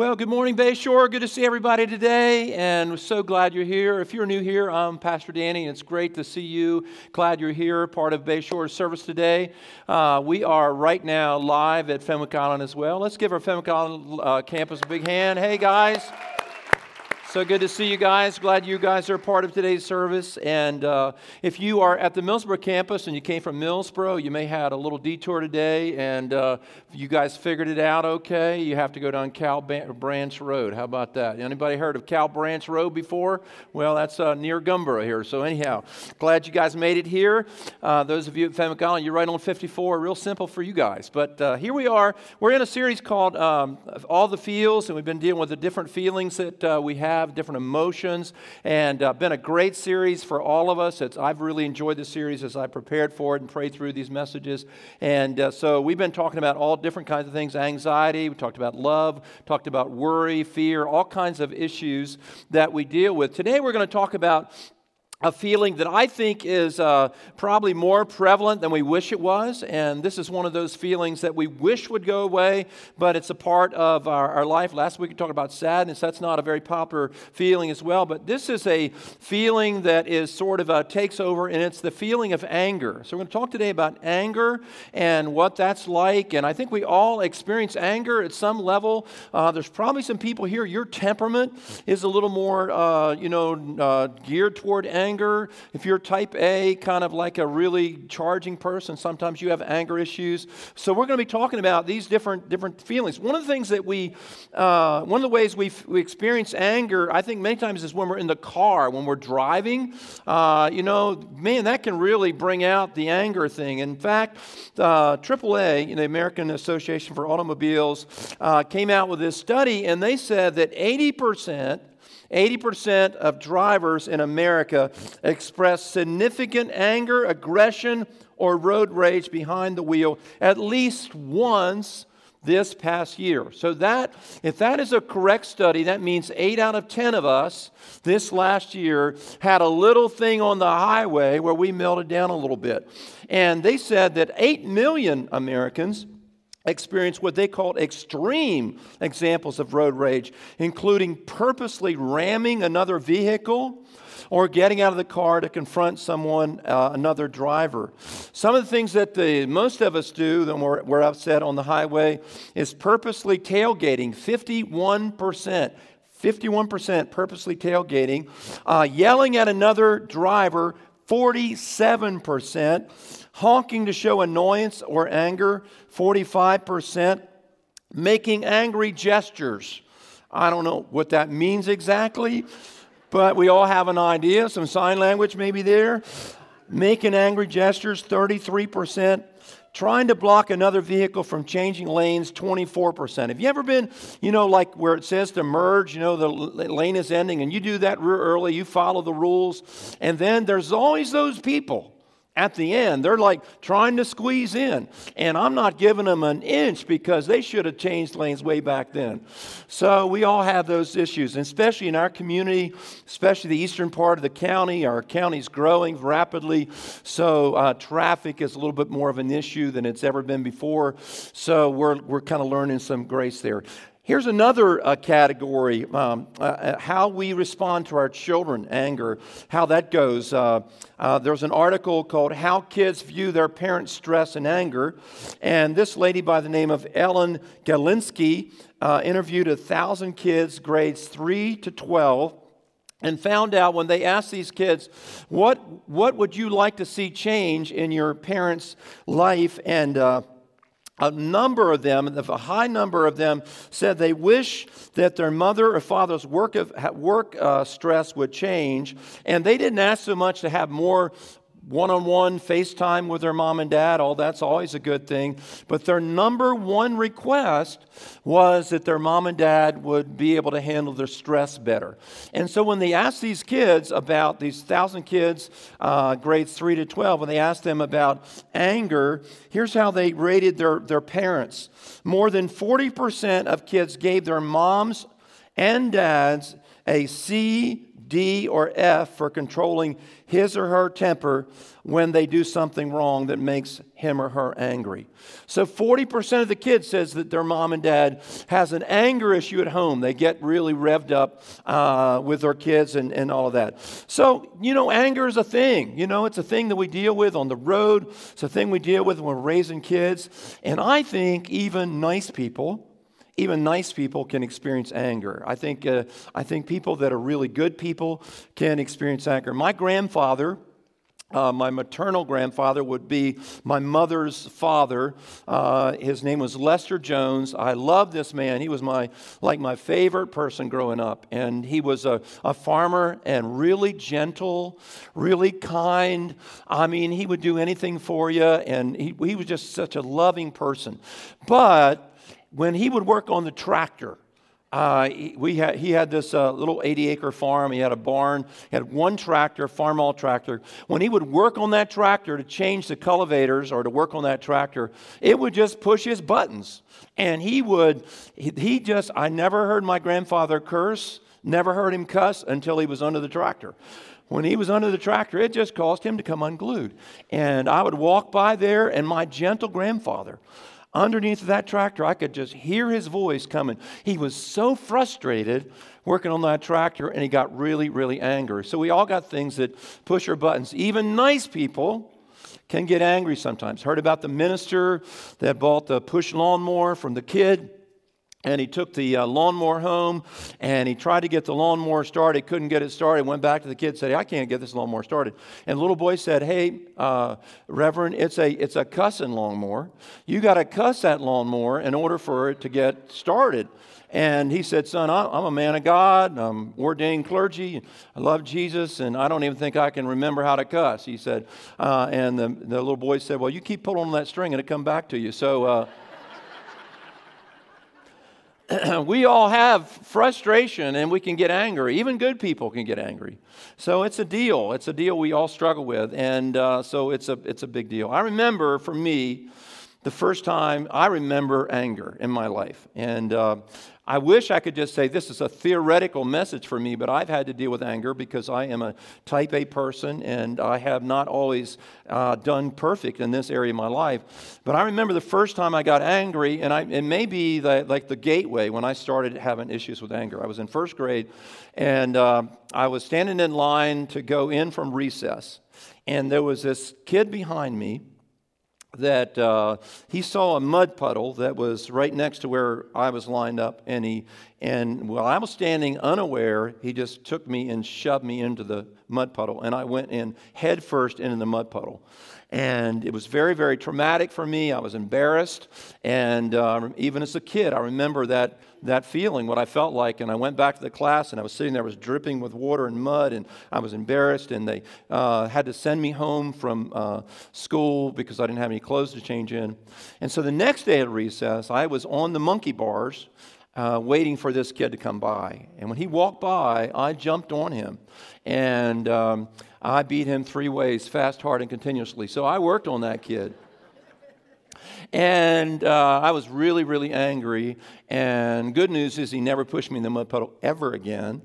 Well, good morning, Bayshore. Good to see everybody today, and we're so glad you're here. If you're new here, I'm Pastor Danny, and it's great to see you. Glad you're here, part of Bayshore's service today. Uh, we are right now live at Fenwick Island as well. Let's give our Fenwick Island uh, campus a big hand. Hey, guys. So good to see you guys. Glad you guys are part of today's service. And uh, if you are at the Millsboro campus and you came from Millsboro, you may have had a little detour today, and uh, you guys figured it out okay. You have to go down Cal Branch Road. How about that? Anybody heard of Cal Branch Road before? Well, that's uh, near Gumboro here. So anyhow, glad you guys made it here. Uh, those of you at Fenwick Island, you're right on 54. Real simple for you guys. But uh, here we are. We're in a series called um, All the Feels, and we've been dealing with the different feelings that uh, we have have, different emotions, and uh, been a great series for all of us. It's, I've really enjoyed the series as I prepared for it and prayed through these messages. And uh, so we've been talking about all different kinds of things anxiety, we talked about love, talked about worry, fear, all kinds of issues that we deal with. Today we're going to talk about a feeling that I think is uh, probably more prevalent than we wish it was. And this is one of those feelings that we wish would go away, but it's a part of our, our, life. Last week we talked about sadness. That's not a very popular feeling as well. But this is a feeling that is sort of uh, takes over, and it's the feeling of anger. So we're going to talk today about anger and what that's like. And I think we all experience anger at some level. Uh, there's probably some people here, your temperament is a little more, uh, you know, uh, geared toward anger anger. If you're type A, kind of like a really charging person, sometimes you have anger issues. So we're going to be talking about these different different feelings. One of the things that we, uh, one of the ways we we experience anger, I think many times is when we're in the car, when we're driving. Uh, you know, man, that can really bring out the anger thing. In fact, uh, AAA, the American Association for Automobiles, uh, came out with this study, and they said that 80 percent 80% of drivers in America express significant anger, aggression, or road rage behind the wheel at least once this past year. So that if that is a correct study, that means 8 out of 10 of us this last year had a little thing on the highway where we melted down a little bit. And they said that 8 million Americans experienced what they called extreme examples of road rage, including purposely ramming another vehicle or getting out of the car to confront someone, uh, another driver. Some of the things that the, most of us do when we're, we're upset on the highway is purposely tailgating, 51%. 51% purposely tailgating, uh, yelling at another driver, 47%, honking to show annoyance or anger, 45%, making angry gestures. I don't know what that means exactly, but we all have an idea. Some sign language maybe there. Making angry gestures, 33%. Trying to block another vehicle from changing lanes, 24%. Have you ever been, you know, like where it says to merge, you know, the lane is ending, and you do that real early, you follow the rules, and then there's always those people at the end. They're like trying to squeeze in. And I'm not giving them an inch because they should have changed lanes way back then. So we all have those issues, and especially in our community, especially the eastern part of the county. Our county's growing rapidly. So uh, traffic is a little bit more of an issue than it's ever been before. So we're, we're kind of learning some grace there. Here's another uh, category um, uh, uh, how we respond to our children, anger, how that goes. Uh, uh, there's an article called How Kids View Their Parents' Stress and Anger. And this lady by the name of Ellen Galinsky uh, interviewed a thousand kids, grades 3 to 12 and found out when they asked these kids, what, what would you like to see change in your parents' life? And a number of them, a high number of them, said they wish that their mother or father's work, of, work uh, stress would change. And they didn't ask so much to have more one on one FaceTime with their mom and dad, all that's always a good thing. But their number one request was that their mom and dad would be able to handle their stress better. And so when they asked these kids about these thousand kids, uh, grades 3 to 12, when they asked them about anger, here's how they rated their, their parents. More than 40% of kids gave their moms and dads a C D or F for controlling his or her temper when they do something wrong that makes him or her angry. So 40% of the kids says that their mom and dad has an anger issue at home. They get really revved up uh, with their kids and, and all of that. So, you know, anger is a thing. You know, it's a thing that we deal with on the road. It's a thing we deal with when we're raising kids. And I think even nice people, even nice people can experience anger. I think, uh, I think people that are really good people can experience anger. My grandfather, uh, my maternal grandfather would be my mother's father. Uh, his name was Lester Jones. I love this man. He was my like my favorite person growing up, and he was a, a farmer and really gentle, really kind. I mean, he would do anything for you, and he, he was just such a loving person. But when he would work on the tractor, uh, he, we had, he had this uh, little 80 acre farm. He had a barn. He had one tractor, Farmall tractor. When he would work on that tractor to change the cultivators or to work on that tractor, it would just push his buttons. And he would, he, he just, I never heard my grandfather curse, never heard him cuss until he was under the tractor. When he was under the tractor, it just caused him to come unglued. And I would walk by there, and my gentle grandfather, underneath that tractor, I could just hear his voice coming. He was so frustrated working on that tractor and he got really, really angry. So we all got things that push our buttons. Even nice people can get angry sometimes. Heard about the minister that bought the push lawnmower from the kid and he took the uh, lawnmower home and he tried to get the lawnmower started He couldn't get it started went back to the kid said i can't get this lawnmower started. And the little boy said hey uh, reverend it's a it's a cussing lawnmower. You got to cuss that lawnmower in order for it to get started. And he said son i'm a man of god i'm ordained clergy i love jesus and i don't even think i can remember how to cuss he said. Uh, and the, the little boy said well you keep pulling on that string and it'll come back to you. So uh, we all have frustration and we can get angry. Even good people can get angry. So it's a deal. It's a deal we all struggle with. And uh, so it's a, it's a big deal. I remember for me, the first time I remember anger in my life. And uh, I wish I could just say this is a theoretical message for me, but I've had to deal with anger because I am a type A person and I have not always uh, done perfect in this area of my life. But I remember the first time I got angry, and I, it may be the, like the gateway when I started having issues with anger. I was in first grade and uh, I was standing in line to go in from recess, and there was this kid behind me that uh, he saw a mud puddle that was right next to where I was lined up, and he and while I was standing unaware, he just took me and shoved me into the mud puddle, and I went in head first into the mud puddle. And it was very, very traumatic for me. I was embarrassed. And uh, even as a kid, I remember that, that feeling, what I felt like. And I went back to the class and I was sitting there, I was dripping with water and mud, and I was embarrassed. And they uh, had to send me home from uh, school because I didn't have any clothes to change in. And so the next day at recess, I was on the monkey bars. Uh, waiting for this kid to come by. And when he walked by, I jumped on him. And um, I beat him three ways, fast, hard, and continuously. So I worked on that kid. And uh, I was really, really angry. And good news is he never pushed me in the mud puddle ever again.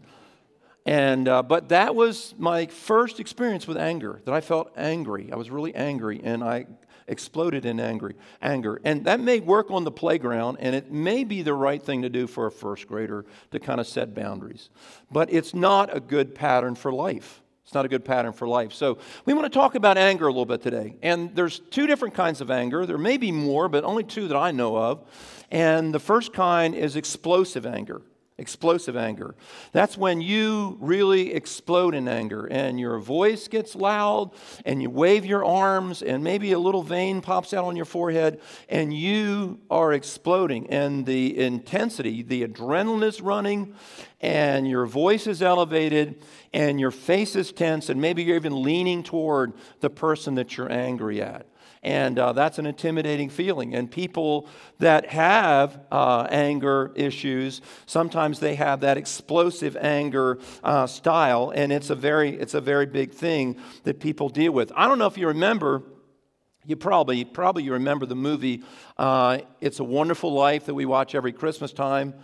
And, uh, but that was my first experience with anger, that I felt angry. I was really angry, and I exploded in angry, anger. And that may work on the playground, and it may be the right thing to do for a first grader to kind of set boundaries. But it's not a good pattern for life. It's not a good pattern for life. So, we want to talk about anger a little bit today. And there's two different kinds of anger. There may be more, but only two that I know of. And the first kind is explosive anger explosive anger. That's when you really explode in anger and your voice gets loud and you wave your arms and maybe a little vein pops out on your forehead and you are exploding and the intensity, the adrenaline is running and your voice is elevated and your face is tense and maybe you're even leaning toward the person that you're angry at. And uh, that's an intimidating feeling. And people that have uh, anger issues, sometimes they have that explosive anger uh, style, and it's a very it's a very big thing that people deal with. I don't know if you remember. You probably probably you remember the movie uh, "It's a Wonderful Life" that we watch every Christmas time.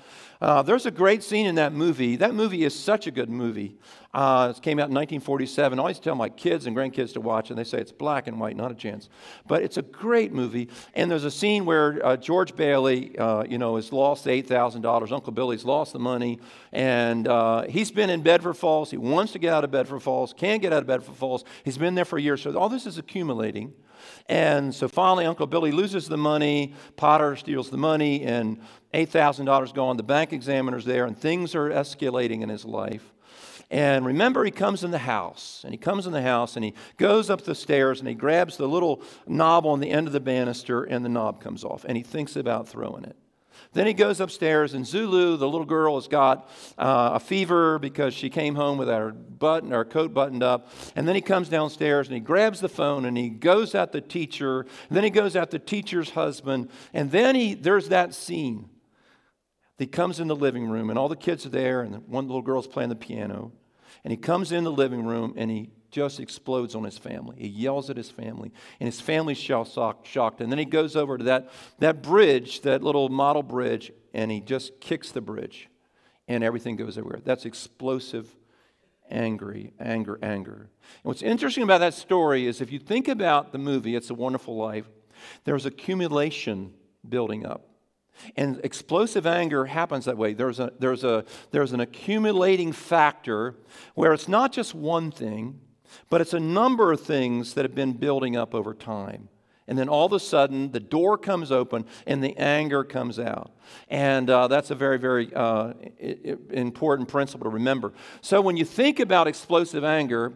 Uh, there's a great scene in that movie. That movie is such a good movie. Uh, it came out in 1947. I always tell my kids and grandkids to watch, and they say it's black and white, not a chance. But it's a great movie. And there's a scene where uh, George Bailey, uh, you know, has lost $8,000. Uncle Billy's lost the money, and uh, he's been in Bedford Falls. He wants to get out of Bedford Falls, can't get out of Bedford Falls. He's been there for years. So all this is accumulating. And so finally, Uncle Billy loses the money. Potter steals the money, and $8,000 go on the bank examiner's there, and things are escalating in his life. And remember, he comes in the house, and he comes in the house, and he goes up the stairs, and he grabs the little knob on the end of the banister, and the knob comes off, and he thinks about throwing it. Then he goes upstairs, and Zuzu, the little girl, has got uh, a fever because she came home with her button, her coat buttoned up. And then he comes downstairs and he grabs the phone and he goes at the teacher. then he goes at the teacher's husband. And then he, there's that scene. He comes in the living room, and all the kids are there, and one little girl's playing the piano. And he comes in the living room and he just explodes on his family. He yells at his family, and his family's shocked. And then he goes over to that, that bridge, that little model bridge, and he just kicks the bridge, and everything goes everywhere. That's explosive, angry, anger, anger. And what's interesting about that story is if you think about the movie, It's a Wonderful Life, there's accumulation building up. And explosive anger happens that way. There's, a, there's, a, there's an accumulating factor where it's not just one thing, but it's a number of things that have been building up over time. And then all of a sudden, the door comes open and the anger comes out. And uh, that's a very, very uh, important principle to remember. So when you think about explosive anger,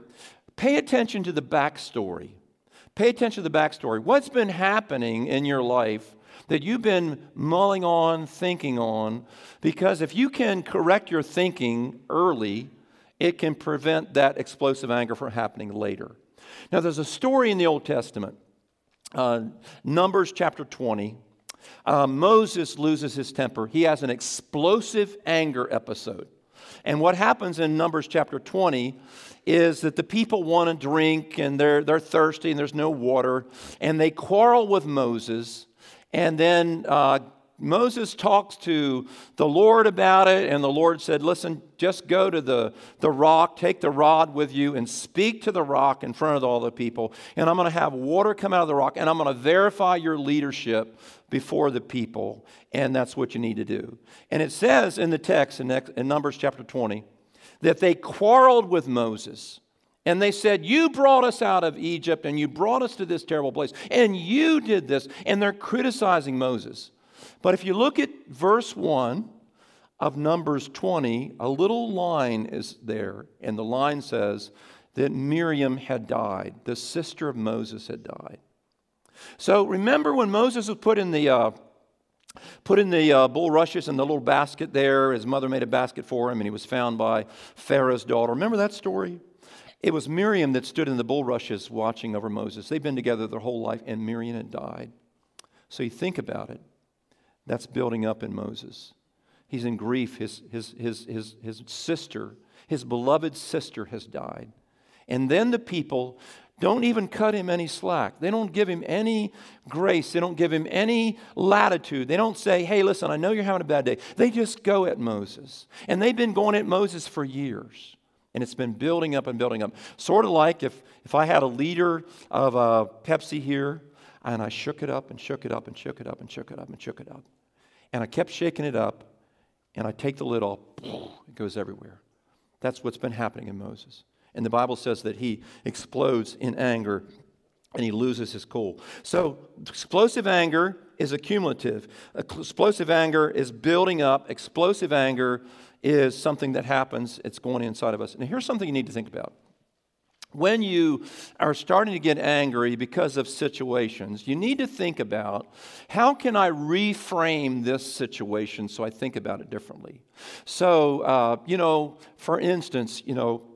pay attention to the backstory. Pay attention to the backstory. What's been happening in your life that you've been mulling on, thinking on? Because if you can correct your thinking early, it can prevent that explosive anger from happening later. Now, there's a story in the Old Testament, uh, Numbers chapter 20. Uh, Moses loses his temper. He has an explosive anger episode. And what happens in Numbers chapter 20 is that the people want to drink and they're, they're thirsty and there's no water. And they quarrel with Moses. And then uh, Moses talks to the Lord about it, and the Lord said, Listen, just go to the, the rock, take the rod with you, and speak to the rock in front of all the people. And I'm going to have water come out of the rock, and I'm going to verify your leadership before the people. And that's what you need to do. And it says in the text in, in Numbers chapter 20 that they quarreled with Moses. And they said, You brought us out of Egypt and you brought us to this terrible place. And you did this. And they're criticizing Moses. But if you look at verse 1 of Numbers 20, a little line is there, and the line says that Miriam had died, the sister of Moses had died. So remember when Moses was put in the uh, put in the uh, bulrushes in the little basket there. His mother made a basket for him, and he was found by Pharaoh's daughter. Remember that story? It was Miriam that stood in the bulrushes watching over Moses. They've been together their whole life, and Miriam had died. So you think about it that's building up in Moses. He's in grief. His, his, his, his, his sister, his beloved sister, has died. And then the people don't even cut him any slack. They don't give him any grace. They don't give him any latitude. They don't say, hey, listen, I know you're having a bad day. They just go at Moses. And they've been going at Moses for years. And it's been building up and building up. Sort of like if, if I had a liter of uh, Pepsi here and I shook it up and shook it up and shook it up and shook it up and shook it up. And I kept shaking it up, and I take the lid off, it goes everywhere. That's what's been happening in Moses. And the Bible says that he explodes in anger and he loses his cool. So, explosive anger is accumulative. Explosive anger is building up. Explosive anger is something that happens, it's going inside of us. And here's something you need to think about when you are starting to get angry because of situations, you need to think about how can I reframe this situation so I think about it differently. So, uh, you know, for instance, you know,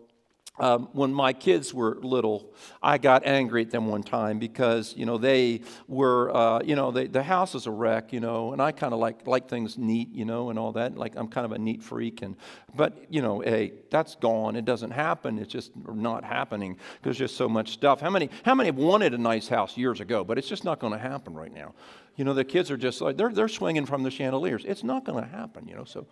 um, when my kids were little, I got angry at them one time because you know they were uh, you know they, the house is a wreck you know and I kind of like like things neat you know and all that like I'm kind of a neat freak and but you know hey that's gone it doesn't happen it's just not happening there's just so much stuff. How many how many have wanted a nice house years ago but it's just not going to happen right now You know, the kids are just like, they're, they're swinging from the chandeliers. It's not going to happen, you know. So,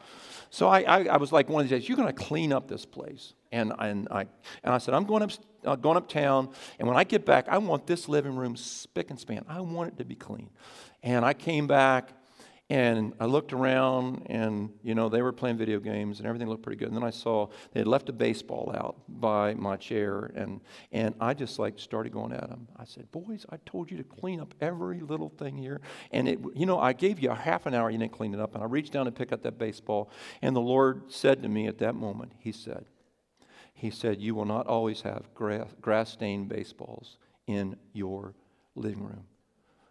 so I, I, I was like, one of these days, you're going to clean up this place. And, and, I, and I said, I'm going, up, uh, going uptown, and when I get back, I want this living room spick and span. I want it to be clean. And I came back, and I looked around, and you know they were playing video games, and everything looked pretty good. And then I saw they had left a baseball out by my chair, and and I just like started going at them. I said, "Boys, I told you to clean up every little thing here." And it, you know, I gave you a half an hour, you didn't clean it up. And I reached down to pick up that baseball, and the Lord said to me at that moment, He said, He said, "You will not always have grass, grass stained baseballs in your living room."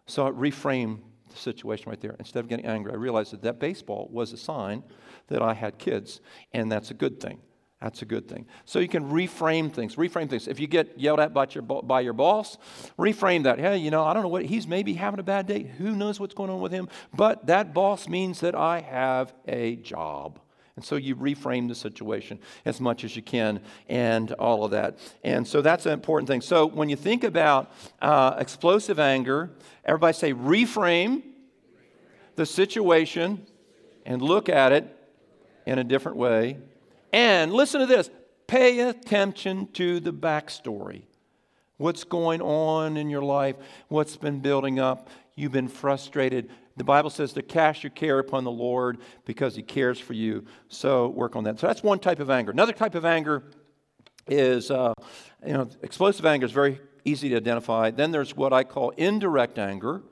So it reframed the situation right there. Instead of getting angry, I realized that that baseball was a sign that I had kids, and that's a good thing. That's a good thing. So you can reframe things. Reframe things. If you get yelled at by your, by your boss, reframe that. Hey, you know, I don't know what, he's maybe having a bad day. Who knows what's going on with him? But that boss means that I have a job. And so you reframe the situation as much as you can and all of that. And so that's an important thing. So when you think about uh, explosive anger, everybody say reframe the situation and look at it in a different way. And listen to this pay attention to the backstory. What's going on in your life? What's been building up? You've been frustrated. The Bible says to cast your care upon the Lord because He cares for you. So work on that. So that's one type of anger. Another type of anger is, uh, you know, explosive anger is very easy to identify. Then there's what I call indirect anger.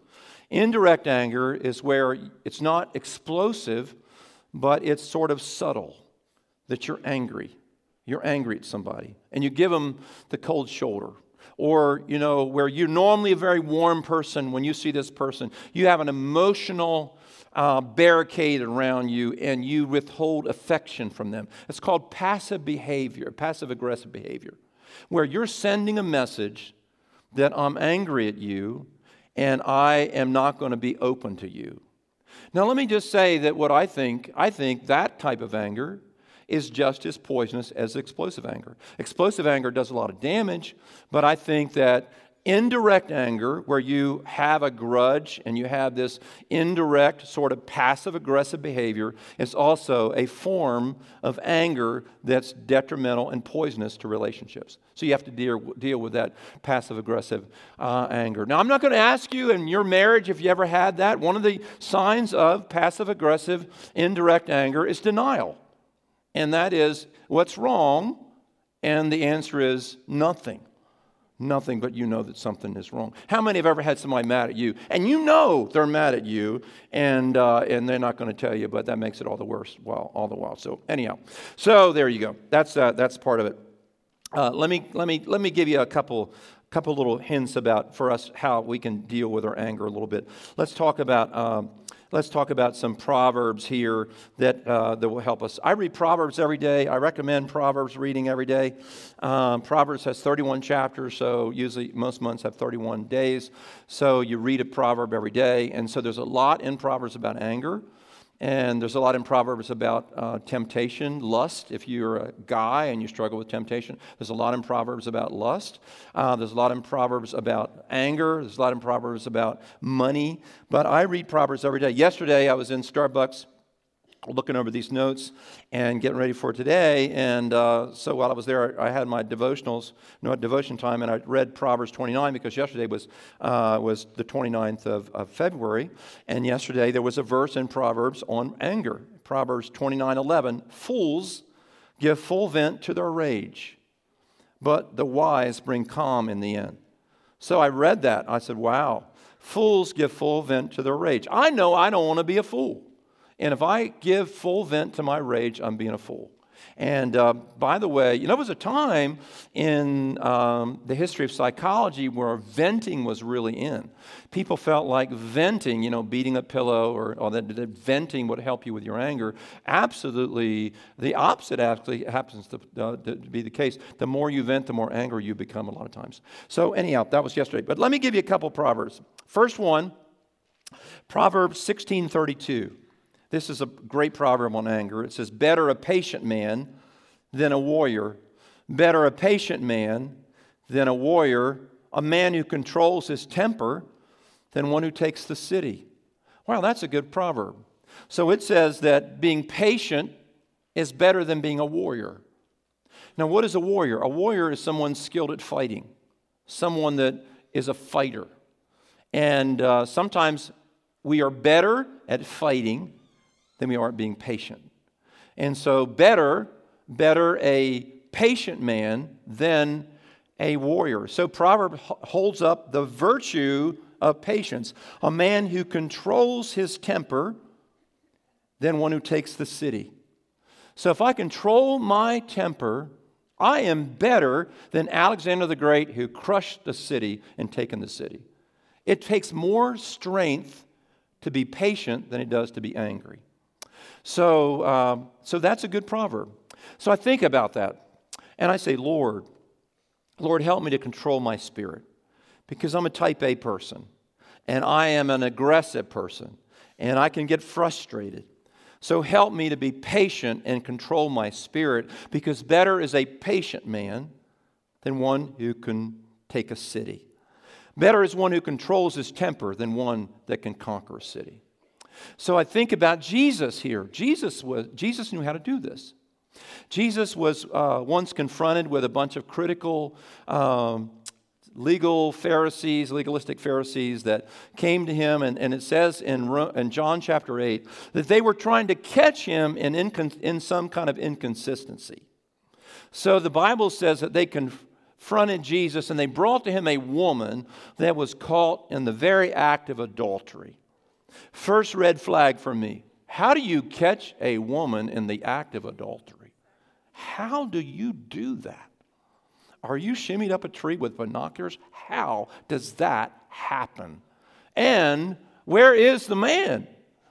Indirect anger is where it's not explosive, but it's sort of subtle that you're angry. You're angry at somebody, and you give them the cold shoulder or you know where you're normally a very warm person when you see this person you have an emotional uh, barricade around you and you withhold affection from them. It's called passive behavior passive aggressive behavior where you're sending a message that i'm angry at you and i am not going to be open to you. Now let me just say that what i think i think that type of anger is just as poisonous as explosive anger. Explosive anger does a lot of damage, but I think that indirect anger, where you have a grudge and you have this indirect, sort of passive aggressive behavior, is also a form of anger that's detrimental and poisonous to relationships. So you have to deal, deal with that passive aggressive uh, anger. Now, I'm not going to ask you in your marriage if you ever had that. One of the signs of passive aggressive indirect anger is denial and that is what's wrong? And the answer is nothing. Nothing, but you know that something is wrong. How many have ever had somebody mad at you, and you know they're mad at you, and uh, and they're not going to tell you, but that makes it all the worse. Well, all the while. So anyhow, so there you go. That's uh, that's part of it. Uh, let me let me let me give you a couple couple little hints about for us how we can deal with our anger a little bit. Let's talk about. Um, let's talk about some Proverbs here that, uh, that will help us. I read Proverbs every day. I recommend Proverbs reading every day. Um, Proverbs has 31 chapters, so usually most months have 31 days. So you read a proverb every day. And so there's a lot in Proverbs about anger. And there's a lot in Proverbs about uh, temptation, lust. If you're a guy and you struggle with temptation, there's a lot in Proverbs about lust. Uh, there's a lot in Proverbs about anger. There's a lot in Proverbs about money. But I read Proverbs every day. Yesterday, I was in Starbucks looking over these notes and getting ready for today. And uh, so while I was there, I had my devotionals, no devotion time, and I read Proverbs 29 because yesterday was, uh, was the 29th of, of February. And yesterday there was a verse in Proverbs on anger. Proverbs 29 11. Fools give full vent to their rage, but the wise bring calm in the end. So I read that. I said, wow, fools give full vent to their rage. I know I don't want to be a fool. And if I give full vent to my rage, I'm being a fool. And uh, by the way, you know, there was a time in um, the history of psychology where venting was really in. People felt like venting, you know, beating a pillow or, or that, that venting would help you with your anger. Absolutely, the opposite actually happens to, uh, to be the case. The more you vent, the more angry you become a lot of times. So, anyhow, that was yesterday. But let me give you a couple proverbs. First one, Proverbs 1632. This is a great proverb on anger. It says, Better a patient man than a warrior. Better a patient man than a warrior. A man who controls his temper than one who takes the city. Wow, that's a good proverb. So it says that being patient is better than being a warrior. Now, what is a warrior? A warrior is someone skilled at fighting, someone that is a fighter. And uh, sometimes we are better at fighting than we are at being patient. And so, better, better a patient man than a warrior. So, Proverb holds up the virtue of patience. A man who controls his temper than one who takes the city. So, if I control my temper, I am better than Alexander the Great who crushed the city and taken the city. It takes more strength to be patient than it does to be angry. So, um, so that's a good proverb. So I think about that and I say, Lord, Lord, help me to control my spirit because I'm a type A person and I am an aggressive person and I can get frustrated. So help me to be patient and control my spirit because better is a patient man than one who can take a city. Better is one who controls his temper than one that can conquer a city. So I think about Jesus here. Jesus, was, Jesus knew how to do this. Jesus was uh, once confronted with a bunch of critical um, legal Pharisees, legalistic Pharisees that came to him, and, and it says in, in John chapter 8 that they were trying to catch him in, incon- in some kind of inconsistency. So the Bible says that they confronted Jesus and they brought to him a woman that was caught in the very act of adultery. First red flag for me. How do you catch a woman in the act of adultery? How do you do that? Are you shimmied up a tree with binoculars? How does that happen? And where is the man?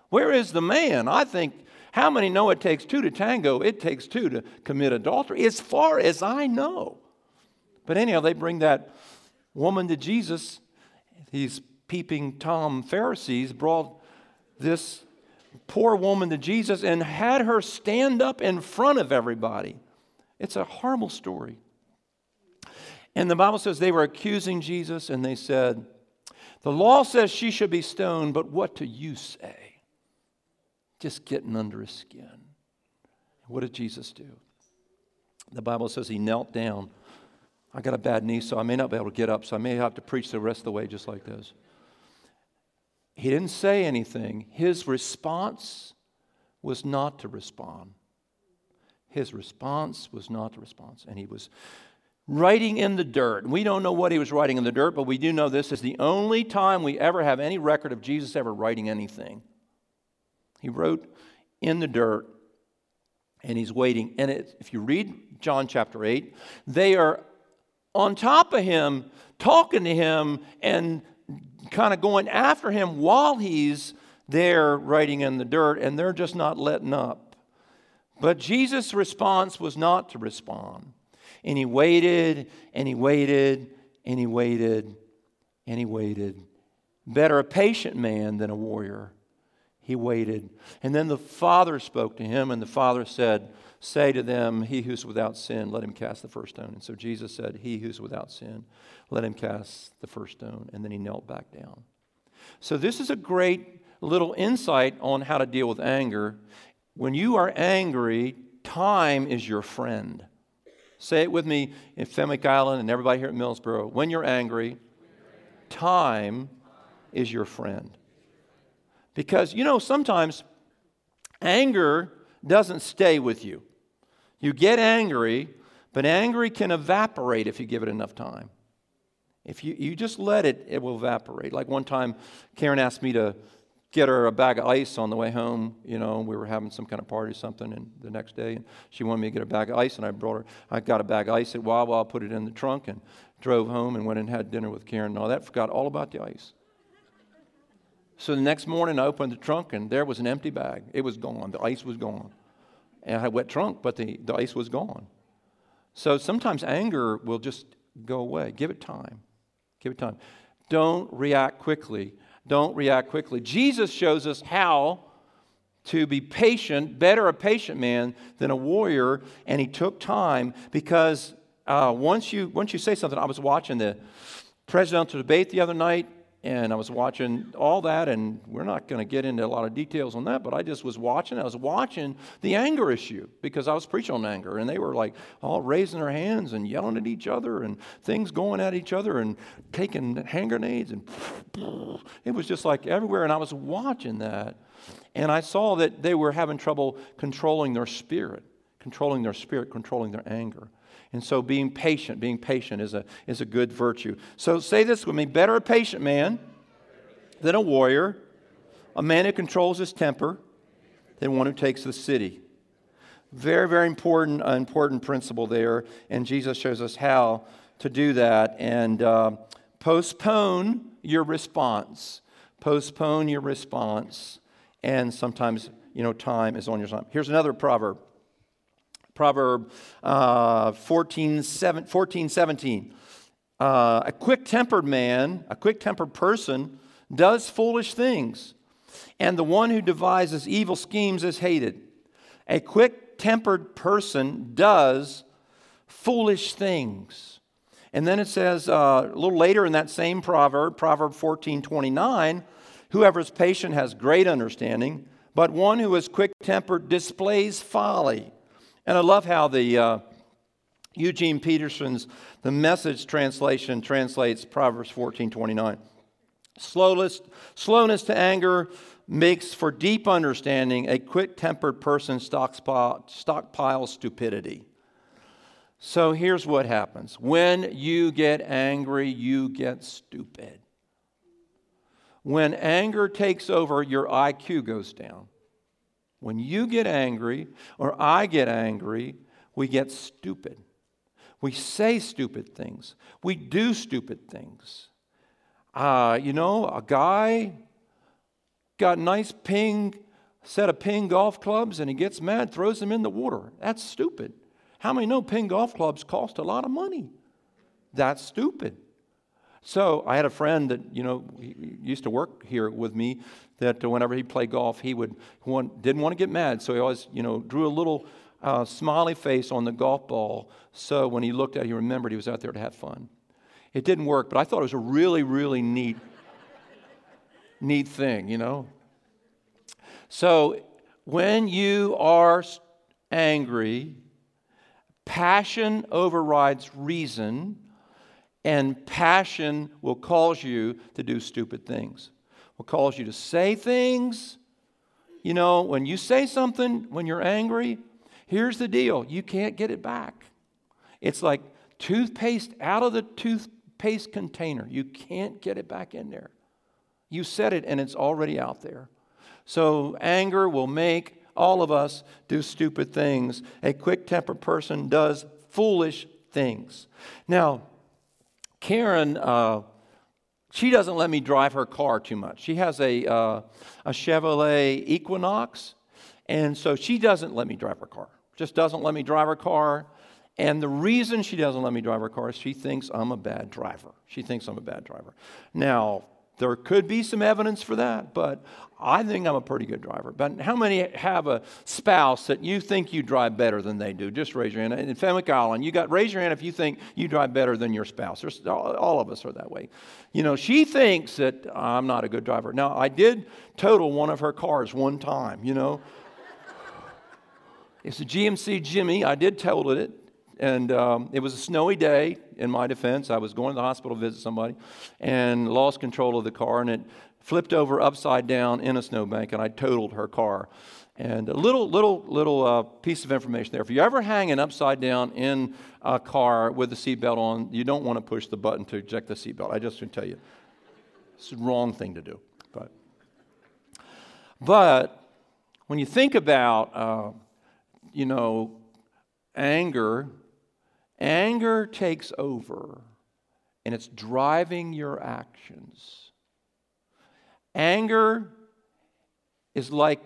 Where is the man? I think how many know it takes two to tango? It takes two to commit adultery, as far as I know. But anyhow, they bring that woman to Jesus. These peeping Tom Pharisees brought this poor woman to Jesus and had her stand up in front of everybody. It's a horrible story. And the Bible says they were accusing Jesus and they said, The law says she should be stoned, but what do you say? Just getting under his skin. What did Jesus do? The Bible says he knelt down. I got a bad knee, so I may not be able to get up, so I may have to preach the rest of the way just like this. He didn't say anything. His response was not to respond. His response was not to respond. And he was writing in the dirt. We don't know what he was writing in the dirt, but we do know this is the only time we ever have any record of Jesus ever writing anything. He wrote in the dirt and he's waiting. And it, if you read John chapter 8, they are on top of him, talking to him, and kind of going after him while he's there writing in the dirt, and they're just not letting up. But Jesus' response was not to respond. And he waited and he waited and he waited and he waited. Better a patient man than a warrior. He waited. And then the father spoke to him, and the father said, Say to them, He who's without sin, let him cast the first stone. And so Jesus said, He who's without sin, let him cast the first stone. And then he knelt back down. So, this is a great little insight on how to deal with anger. When you are angry, time is your friend. Say it with me in Fenwick Island and everybody here at Millsboro. When you're angry, time is your friend. Because, you know, sometimes anger doesn't stay with you. You get angry, but angry can evaporate if you give it enough time. If you, you just let it, it will evaporate. Like one time, Karen asked me to get her a bag of ice on the way home. You know, we were having some kind of party or something, and the next day, and she wanted me to get a bag of ice, and I brought her. I got a bag of ice at Wawa, put it in the trunk, and drove home and went and had dinner with Karen and all that. Forgot all about the ice. So the next morning, I opened the trunk, and there was an empty bag. It was gone. The ice was gone. And I wet trunk, but the, the ice was gone. So sometimes anger will just go away. Give it time. Give it time. Don't react quickly don't react quickly. Jesus shows us how to be patient, better a patient man than a warrior, and he took time because uh, once, you, once you say something, I was watching the presidential debate the other night, and I was watching all that, and we're not going to get into a lot of details on that, but I just was watching. I was watching the anger issue because I was preaching on anger, and they were like all raising their hands and yelling at each other, and things going at each other, and taking hand grenades, and it was just like everywhere. And I was watching that, and I saw that they were having trouble controlling their spirit, controlling their spirit, controlling their anger. And so being patient, being patient is a, is a good virtue. So say this with me better a patient man than a warrior, a man who controls his temper than one who takes the city. Very, very important, uh, important principle there. And Jesus shows us how to do that. And uh, postpone your response. Postpone your response. And sometimes, you know, time is on your side. Here's another proverb Proverb uh, 14, 7, 14, 17. Uh, a quick tempered man, a quick tempered person, does foolish things, and the one who devises evil schemes is hated. A quick tempered person does foolish things. And then it says uh, a little later in that same proverb, Proverb 14 29, whoever is patient has great understanding, but one who is quick tempered displays folly. And I love how the uh, Eugene Peterson's the message translation translates Proverbs 14 29. Slowness, slowness to anger makes for deep understanding. A quick tempered person stockpile, stockpiles stupidity. So here's what happens when you get angry, you get stupid. When anger takes over, your IQ goes down. When you get angry or I get angry, we get stupid. We say stupid things. We do stupid things. Uh, you know, a guy got a nice ping set of ping golf clubs and he gets mad, throws them in the water. That's stupid. How many know ping golf clubs cost a lot of money? That's stupid. So I had a friend that, you know, used to work here with me that whenever he played golf, he would want, didn't want to get mad. So he always, you know, drew a little uh, smiley face on the golf ball. So when he looked at it, he remembered he was out there to have fun. It didn't work, but I thought it was a really, really neat, neat thing, you know. So when you are angry, passion overrides reason and passion will cause you to do stupid things, will cause you to say things. You know, when you say something when you're angry, here's the deal you can't get it back. It's like toothpaste out of the toothpaste container. You can't get it back in there. You said it and it's already out there. So, anger will make all of us do stupid things. A quick tempered person does foolish things. Now, Karen, uh, she doesn't let me drive her car too much. She has a, uh, a Chevrolet Equinox, and so she doesn't let me drive her car. Just doesn't let me drive her car. And the reason she doesn't let me drive her car is she thinks I'm a bad driver. She thinks I'm a bad driver. Now, there could be some evidence for that, but I think I'm a pretty good driver. But how many have a spouse that you think you drive better than they do? Just raise your hand. In Fenwick Island, you got raise your hand if you think you drive better than your spouse. There's, all of us are that way. You know, she thinks that I'm not a good driver. Now, I did total one of her cars one time. You know, it's a GMC Jimmy. I did total it and um, it was a snowy day in my defense. I was going to the hospital to visit somebody and lost control of the car, and it flipped over upside down in a snowbank, and I totaled her car. And a little, little, little uh, piece of information there. If you're ever hanging upside down in a car with the seatbelt on, you don't want to push the button to eject the seatbelt. I just want to tell you, it's the wrong thing to do. But, but when you think about, uh, you know, anger Anger takes over and it's driving your actions. Anger is like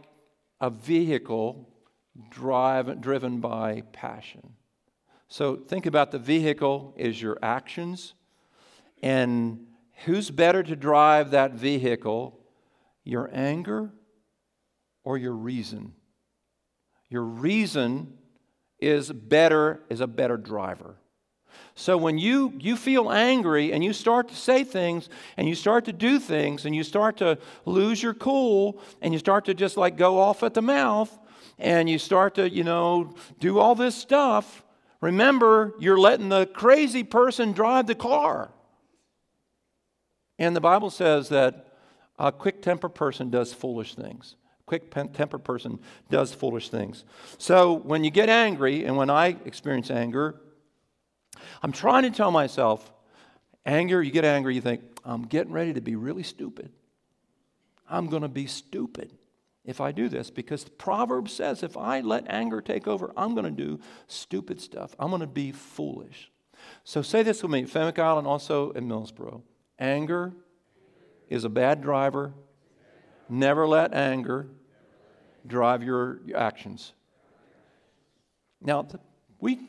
a vehicle drive, driven by passion. So think about the vehicle is your actions, and who's better to drive that vehicle, your anger or your reason? Your reason is better, is a better driver. So when you, you feel angry and you start to say things and you start to do things and you start to lose your cool and you start to just like go off at the mouth and you start to, you know, do all this stuff, remember you're letting the crazy person drive the car. And the Bible says that a quick tempered person does foolish things. Quick tempered person does foolish things. So when you get angry, and when I experience anger, I'm trying to tell myself, anger, you get angry, you think, I'm getting ready to be really stupid. I'm going to be stupid if I do this because the proverb says if I let anger take over, I'm going to do stupid stuff. I'm going to be foolish. So say this with me, Fenwick Island, also in Millsboro. Anger is a bad driver. Never let anger drive your actions. Now, we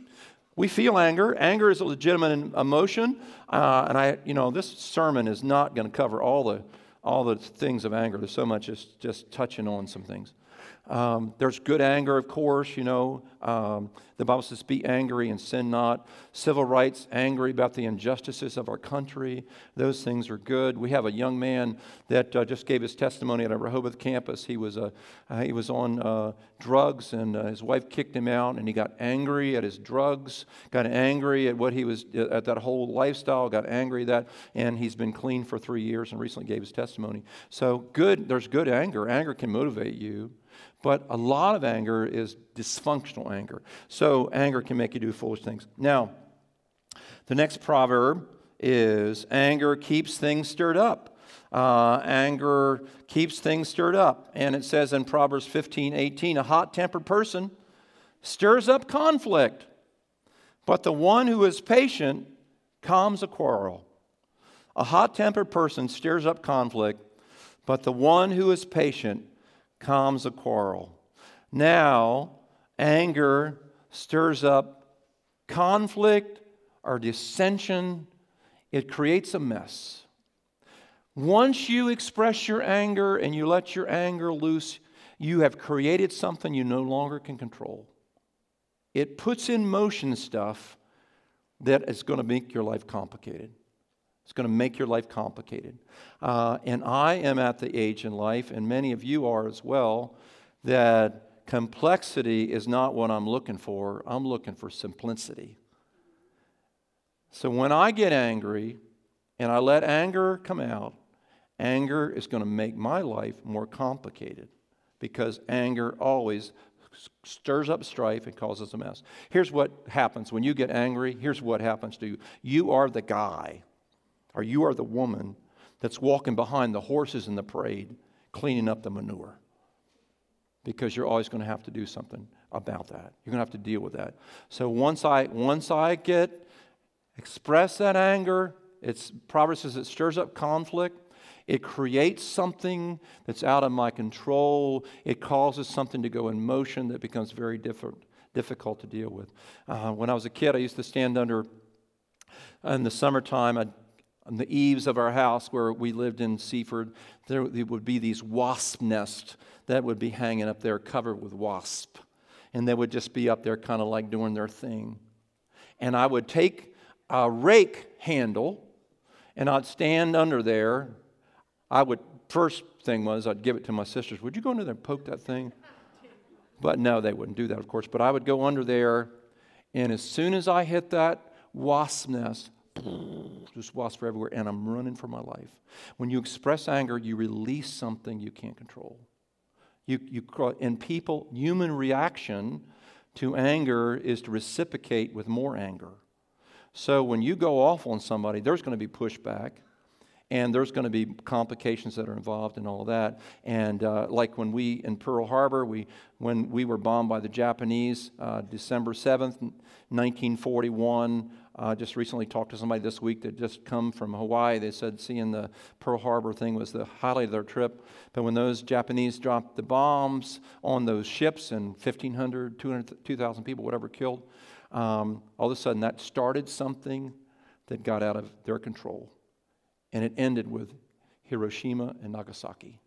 we feel anger. Anger is a legitimate emotion. Uh, and I, you know, this sermon is not going to cover all the, all the things of anger. There's so much just, just touching on some things. Um, there's good anger, of course, you know. Um, the Bible says, be angry and sin not. Civil rights, angry about the injustices of our country. Those things are good. We have a young man that uh, just gave his testimony at a Rehoboth campus. He was, uh, uh, he was on uh, drugs, and uh, his wife kicked him out, and he got angry at his drugs, got angry at what he was, uh, at that whole lifestyle, got angry at that, and he's been clean for three years and recently gave his testimony. So, good, there's good anger. Anger can motivate you. But a lot of anger is dysfunctional anger. So anger can make you do foolish things. Now, the next proverb is anger keeps things stirred up. Uh, anger keeps things stirred up. And it says in Proverbs 15 18, a hot tempered person stirs up conflict, but the one who is patient calms a quarrel. A hot tempered person stirs up conflict, but the one who is patient calms a quarrel. Now, anger stirs up conflict or dissension, it creates a mess. Once you express your anger and you let your anger loose, you have created something you no longer can control. It puts in motion stuff that is going to make your life complicated. It's going to make your life complicated. Uh, and I am at the age in life, and many of you are as well, that complexity is not what I'm looking for. I'm looking for simplicity. So when I get angry and I let anger come out, anger is going to make my life more complicated because anger always stirs up strife and causes a mess. Here's what happens when you get angry. Here's what happens to you. You are the guy or you are the woman that's walking behind the horses in the parade cleaning up the manure. Because you're always going to have to do something about that. You're going to have to deal with that. So once I once I get express that anger, it's Proverbs says it stirs up conflict. It creates something that's out of my control. It causes something to go in motion that becomes very different, difficult to deal with. Uh, when I was a kid, I used to stand under in the summertime. I'd on the eaves of our house where we lived in Seaford, there would be these wasp nests that would be hanging up there covered with wasp. And they would just be up there kind of like doing their thing. And I would take a rake handle and I'd stand under there. I would, first thing was, I'd give it to my sisters. Would you go under there and poke that thing? But no, they wouldn't do that, of course. But I would go under there, and as soon as I hit that wasp nest, just wasps everywhere, and I'm running for my life. When you express anger, you release something you can't control. You, you, and people, human reaction to anger is to reciprocate with more anger. So when you go off on somebody, there's going to be pushback and there's going to be complications that are involved in all that. And uh, like when we in Pearl Harbor, we when we were bombed by the Japanese, uh, December seventh, nineteen forty one. Uh, just recently talked to somebody this week that just come from Hawaii. They said seeing the Pearl Harbor thing was the highlight of their trip. But when those Japanese dropped the bombs on those ships and 1,500, 200, 2,000 people, whatever, killed, um, all of a sudden that started something that got out of their control. And it ended with Hiroshima and Nagasaki.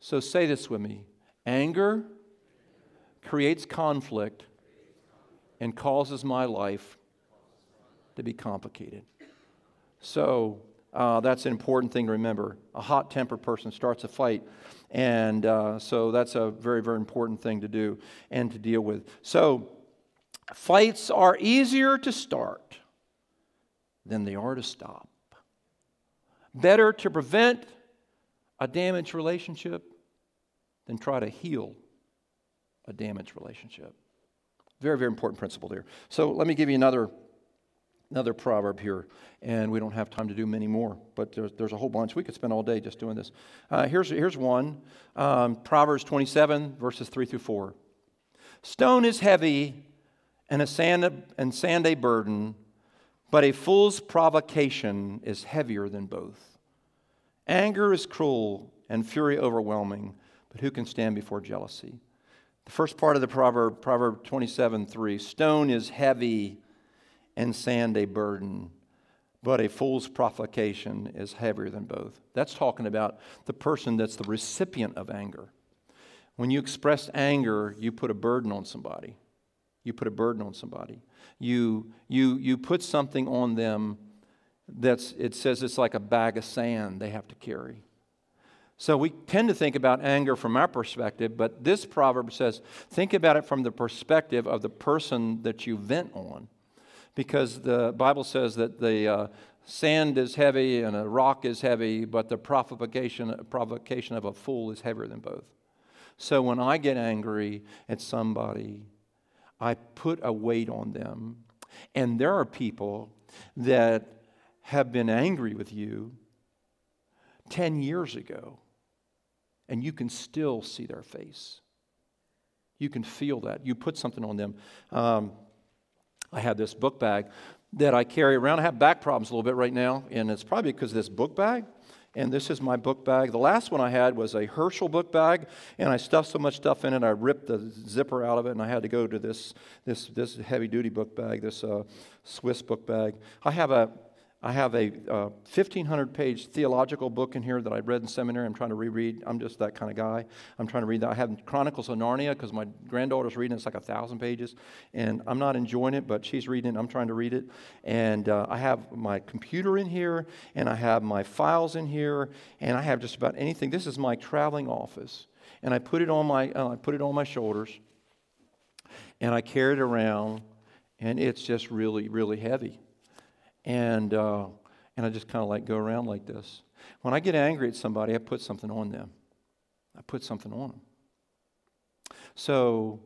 So say this with me anger creates conflict and causes my life to be complicated. So uh, that's an important thing to remember. A hot tempered person starts a fight. And uh, so that's a very, very important thing to do and to deal with. So fights are easier to start than they are to stop. Better to prevent a damaged relationship than try to heal a damaged relationship. Very, very important principle there. So let me give you another another proverb here, and we don't have time to do many more, but there's, there's a whole bunch. We could spend all day just doing this. Uh, here's, here's one um, Proverbs 27, verses 3 through 4. Stone is heavy and, a sand, and sand a burden, but a fool's provocation is heavier than both. Anger is cruel and fury overwhelming, but who can stand before jealousy? The first part of the proverb, Proverb 27 3 Stone is heavy and sand a burden, but a fool's provocation is heavier than both. That's talking about the person that's the recipient of anger. When you express anger, you put a burden on somebody. You put a burden on somebody. You, you, you put something on them that's, it says it's like a bag of sand they have to carry. So we tend to think about anger from our perspective, but this proverb says think about it from the perspective of the person that you vent on because the Bible says that the uh, sand is heavy and a rock is heavy, but the provocation, provocation of a fool is heavier than both. So when I get angry at somebody, I put a weight on them. And there are people that have been angry with you 10 years ago, and you can still see their face. You can feel that. You put something on them. Um, I have this book bag that I carry around. I have back problems a little bit right now, and it's probably because of this book bag. And this is my book bag. The last one I had was a Herschel book bag, and I stuffed so much stuff in it, I ripped the zipper out of it, and I had to go to this, this, this heavy duty book bag, this uh, Swiss book bag. I have a I have a uh, 1,500 page theological book in here that I read in seminary. I'm trying to reread. I'm just that kind of guy. I'm trying to read that. I have Chronicles of Narnia because my granddaughter's reading it. It's like a thousand pages. And I'm not enjoying it, but she's reading it. I'm trying to read it. And uh, I have my computer in here, and I have my files in here, and I have just about anything. This is my traveling office. And I put it on my, uh, I put it on my shoulders, and I carry it around, and it's just really, really heavy and, uh, and I just kind of like go around like this. When I get angry at somebody, I put something on them. I put something on them. So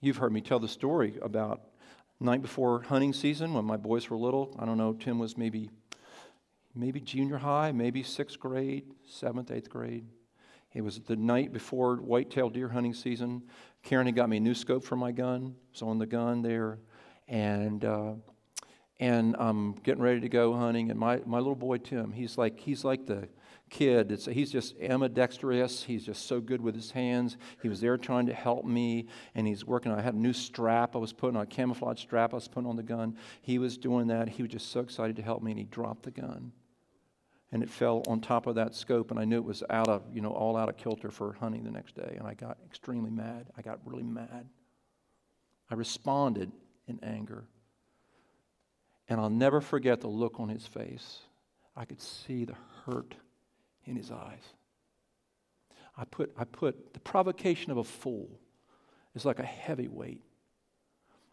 you've heard me tell the story about night before hunting season when my boys were little. I don't know, Tim was maybe maybe junior high, maybe sixth grade, seventh, eighth grade. It was the night before whitetail deer hunting season. Karen had got me a new scope for my gun. It was on the gun there. And uh, and I'm getting ready to go hunting. And my, my little boy Tim, he's like he's like the kid. It's, he's just ambidextrous. He's just so good with his hands. He was there trying to help me, and he's working. I had a new strap I was putting on, a camouflage strap I was putting on the gun. He was doing that. He was just so excited to help me, and he dropped the gun. And it fell on top of that scope, and I knew it was out of, you know, all out of kilter for hunting the next day. And I got extremely mad. I got really mad. I responded in anger. And I'll never forget the look on his face. I could see the hurt in his eyes. I put, I put the provocation of a fool is like a heavy weight.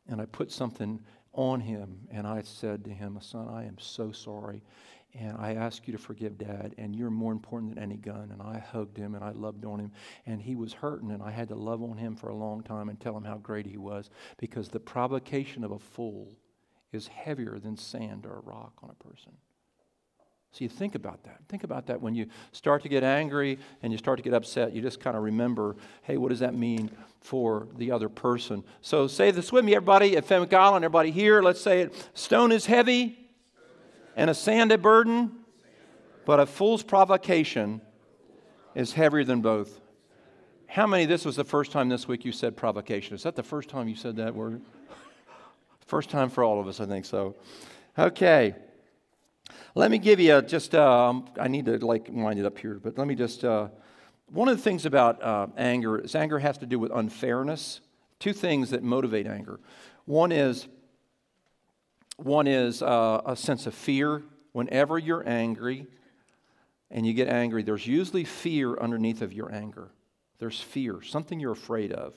And I put something on him, and I said to him, Son, I am so sorry. And I ask you to forgive dad, and you're more important than any gun. And I hugged him and I loved on him. And he was hurting, and I had to love on him for a long time and tell him how great he was because the provocation of a fool is heavier than sand or a rock on a person. So you think about that. Think about that when you start to get angry and you start to get upset. You just kind of remember, hey, what does that mean for the other person? So say this with me, everybody at Fenwick Island, everybody here. Let's say it. Stone is heavy and a sand a burden, but a fool's provocation is heavier than both. How many, this was the first time this week you said provocation? Is that the first time you said that word? First time for all of us, I think so. Okay. Let me give you a, just, uh, I need to like wind it up here, but let me just, uh, one of the things about uh, anger is anger has to do with unfairness. Two things that motivate anger. One is One is uh, a sense of fear. Whenever you're angry and you get angry, there's usually fear underneath of your anger. There's fear, something you're afraid of.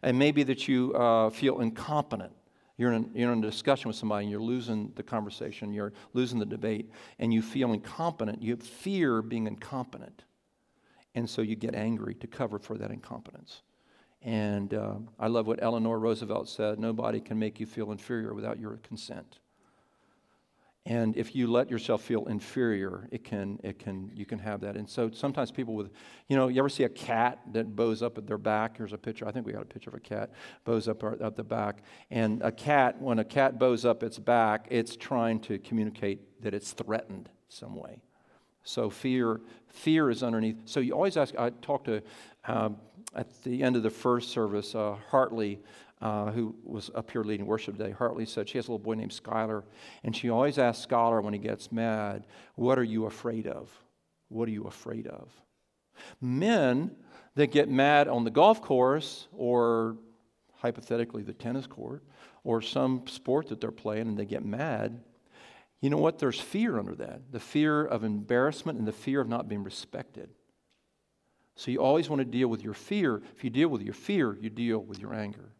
And maybe that you uh, feel incompetent. You're in, you're in a discussion with somebody and you're losing the conversation, you're losing the debate, and you feel incompetent. You fear being incompetent. And so you get angry to cover for that incompetence. And uh, I love what Eleanor Roosevelt said nobody can make you feel inferior without your consent. And if you let yourself feel inferior, it can, it can, you can have that. And so sometimes people with, you know, you ever see a cat that bows up at their back? Here's a picture. I think we got a picture of a cat bows up at the back. And a cat, when a cat bows up its back, it's trying to communicate that it's threatened some way. So fear, fear is underneath. So you always ask. I talked to uh, at the end of the first service, uh, Hartley uh, who was up here leading worship today, Hartley said she has a little boy named Skylar, and she always asks Skylar when he gets mad, What are you afraid of? What are you afraid of? Men that get mad on the golf course or hypothetically the tennis court or some sport that they're playing and they get mad, you know what? There's fear under that the fear of embarrassment and the fear of not being respected. So you always want to deal with your fear. If you deal with your fear, you deal with your anger.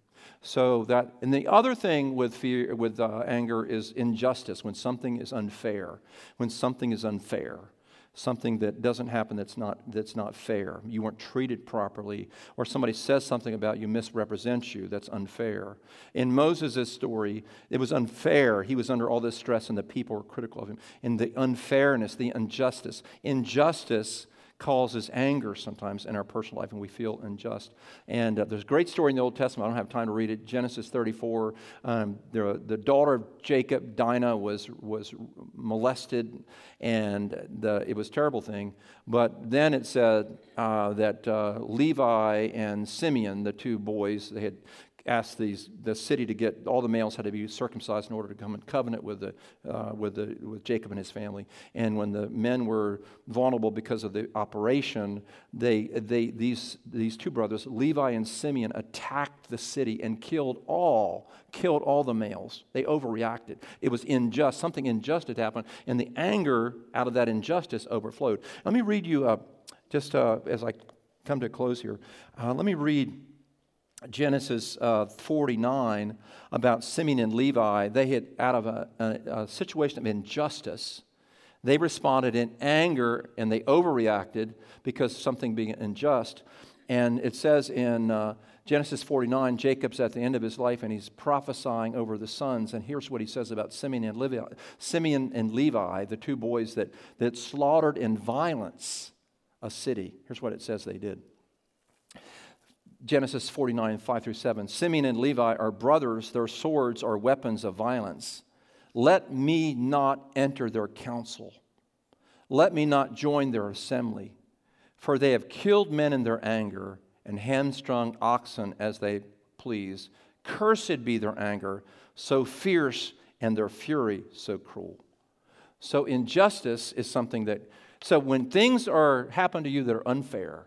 So that, and the other thing with fear, with uh, anger is injustice. When something is unfair, when something is unfair, something that doesn't happen that's not that's not fair. You weren't treated properly, or somebody says something about you misrepresents you. That's unfair. In Moses' story, it was unfair. He was under all this stress, and the people were critical of him. In the unfairness, the injustice, injustice causes anger sometimes in our personal life and we feel unjust. And uh, there's a great story in the Old Testament. I don't have time to read it. Genesis 34. Um, the, the daughter of Jacob, Dinah, was, was molested and the, it was a terrible thing. But then it said uh, that uh, Levi and Simeon, the two boys, they had asked these, the city to get all the males had to be circumcised in order to come in covenant with, the, uh, with, the, with Jacob and his family. And when the men were vulnerable because of the operation, they, they, these, these two brothers, Levi and Simeon, attacked the city and killed all, killed all the males. They overreacted. It was unjust. Something unjust had happened, and the anger out of that injustice overflowed. Let me read you, uh, just uh, as I come to a close here, uh, let me read Genesis uh, 49 about Simeon and Levi, they had, out of a, a, a, situation of injustice, they responded in anger and they overreacted because something being unjust. And it says in uh, Genesis 49, Jacob's at the end of his life and he's prophesying over the sons. And here's what he says about Simeon and Levi, Simeon and Levi the two boys that, that slaughtered in violence a city. Here's what it says they did. Genesis 49, 5 through 7. Simeon and Levi are brothers, their swords are weapons of violence. Let me not enter their council. Let me not join their assembly. For they have killed men in their anger and hamstrung oxen as they please. Cursed be their anger, so fierce, and their fury so cruel. So injustice is something that, so when things are happen to you that are unfair,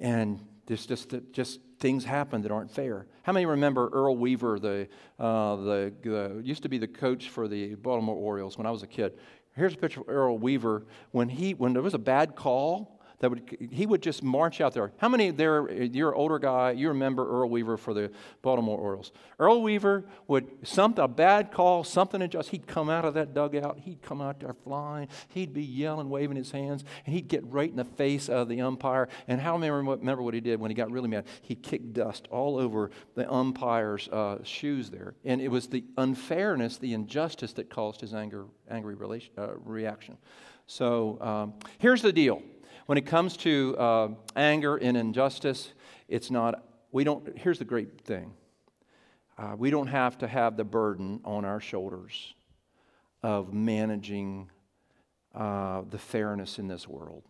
and there's just, just things happen that aren't fair. How many remember Earl Weaver, the, uh, the, the, used to be the coach for the Baltimore Orioles when I was a kid? Here's a picture of Earl Weaver when, he, when there was a bad call that would he would just march out there. How many there? You're an older guy. You remember Earl Weaver for the Baltimore Orioles. Earl Weaver would something a bad call, something adjust. He'd come out of that dugout. He'd come out there flying. He'd be yelling, waving his hands, and he'd get right in the face of the umpire. And how many remember what he did when he got really mad? He kicked dust all over the umpire's uh, shoes there, and it was the unfairness, the injustice that caused his anger, angry relation, uh, reaction. So um, here's the deal. When it comes to uh, anger and injustice, it's not, we don't, here's the great thing. Uh, we don't have to have the burden on our shoulders of managing uh, the fairness in this world.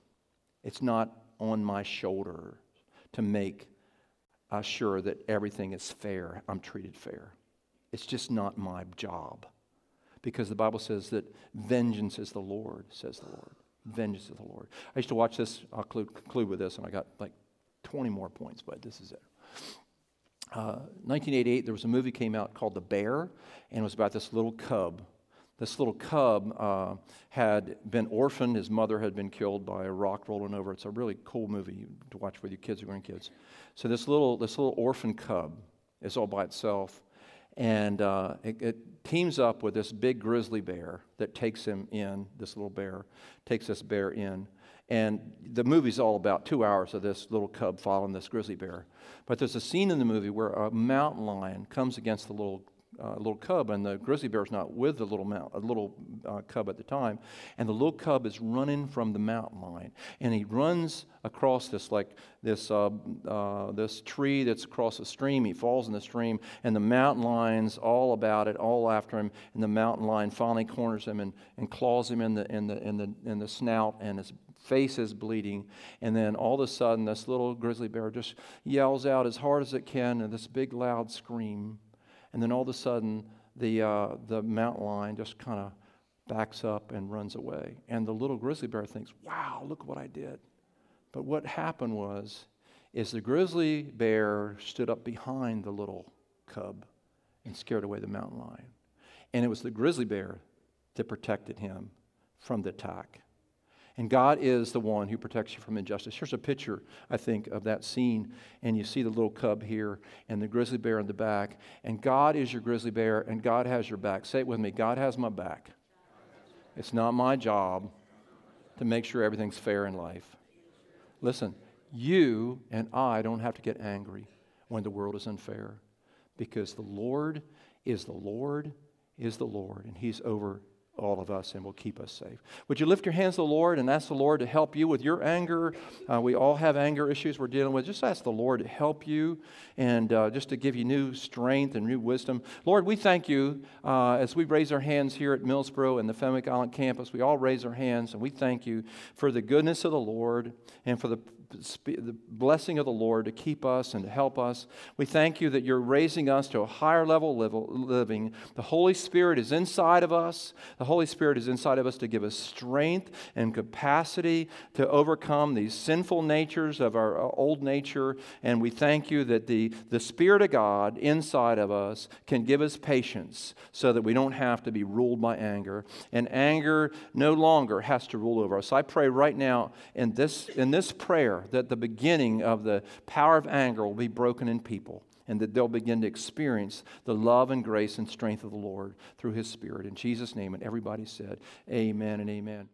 It's not on my shoulder to make uh, sure that everything is fair, I'm treated fair. It's just not my job. Because the Bible says that vengeance is the Lord, says the Lord vengeance of the Lord. I used to watch this. I'll conclude with this, and I got like 20 more points, but this is it. uh, 1988, there was a movie came out called The Bear, and it was about this little cub. This little cub uh, had been orphaned. His mother had been killed by a rock rolling over. It's a really cool movie to watch with your kids or grandkids. So this little, this little orphan cub is all by itself, and uh, it, it teams up with this big grizzly bear that takes him in. This little bear takes this bear in, and the movie's all about two hours of this little cub following this grizzly bear. But there's a scene in the movie where a mountain lion comes against the little uh, little cub, and the grizzly bear's not with the little mount, a little uh, cub at the time, and the little cub is running from the mountain lion, and he runs across this like this uh, uh, this tree that's across a stream. He falls in the stream, and the mountain lion's all about it, all after him, and the mountain lion finally corners him and, and claws him in the in the in the in the snout, and his face is bleeding. And then all of a sudden, this little grizzly bear just yells out as hard as it can, and this big loud scream and then all of a sudden, the, uh, the mountain lion just kind of backs up and runs away. And the little grizzly bear thinks, wow, look what I did. But what happened was, is the grizzly bear stood up behind the little cub and scared away the mountain lion. And it was the grizzly bear that protected him from the attack. And God is the one who protects you from injustice. Here's a picture, I think, of that scene. And you see the little cub here and the grizzly bear in the back. And God is your grizzly bear, and God has your back. Say it with me God has my back. It's not my job to make sure everything's fair in life. Listen, you and I don't have to get angry when the world is unfair because the Lord is the Lord is the Lord, and He's over all of us and will keep us safe. Would you lift your hands to the Lord and ask the Lord to help you with your anger? Uh, we all have anger issues we're dealing with. Just ask the Lord to help you and uh, just to give you new strength and new wisdom. Lord, we thank you uh, as we raise our hands here at Millsboro and the Fenwick Island campus. We all raise our hands and we thank you for the goodness of the Lord and for the the blessing of the Lord to keep us and to help us. We thank you that you're raising us to a higher level of living. The Holy Spirit is inside of us. The Holy Spirit is inside of us to give us strength and capacity to overcome these sinful natures of our uh, old nature. And we thank you that the, the Spirit of God inside of us can give us patience so that we don't have to be ruled by anger. And anger no longer has to rule over us. I pray right now in this, in this that the beginning of the power of anger will be broken in people and that they'll begin to experience the love and grace and strength of the Lord through His Spirit. In Jesus' name, and everybody said, Amen and amen.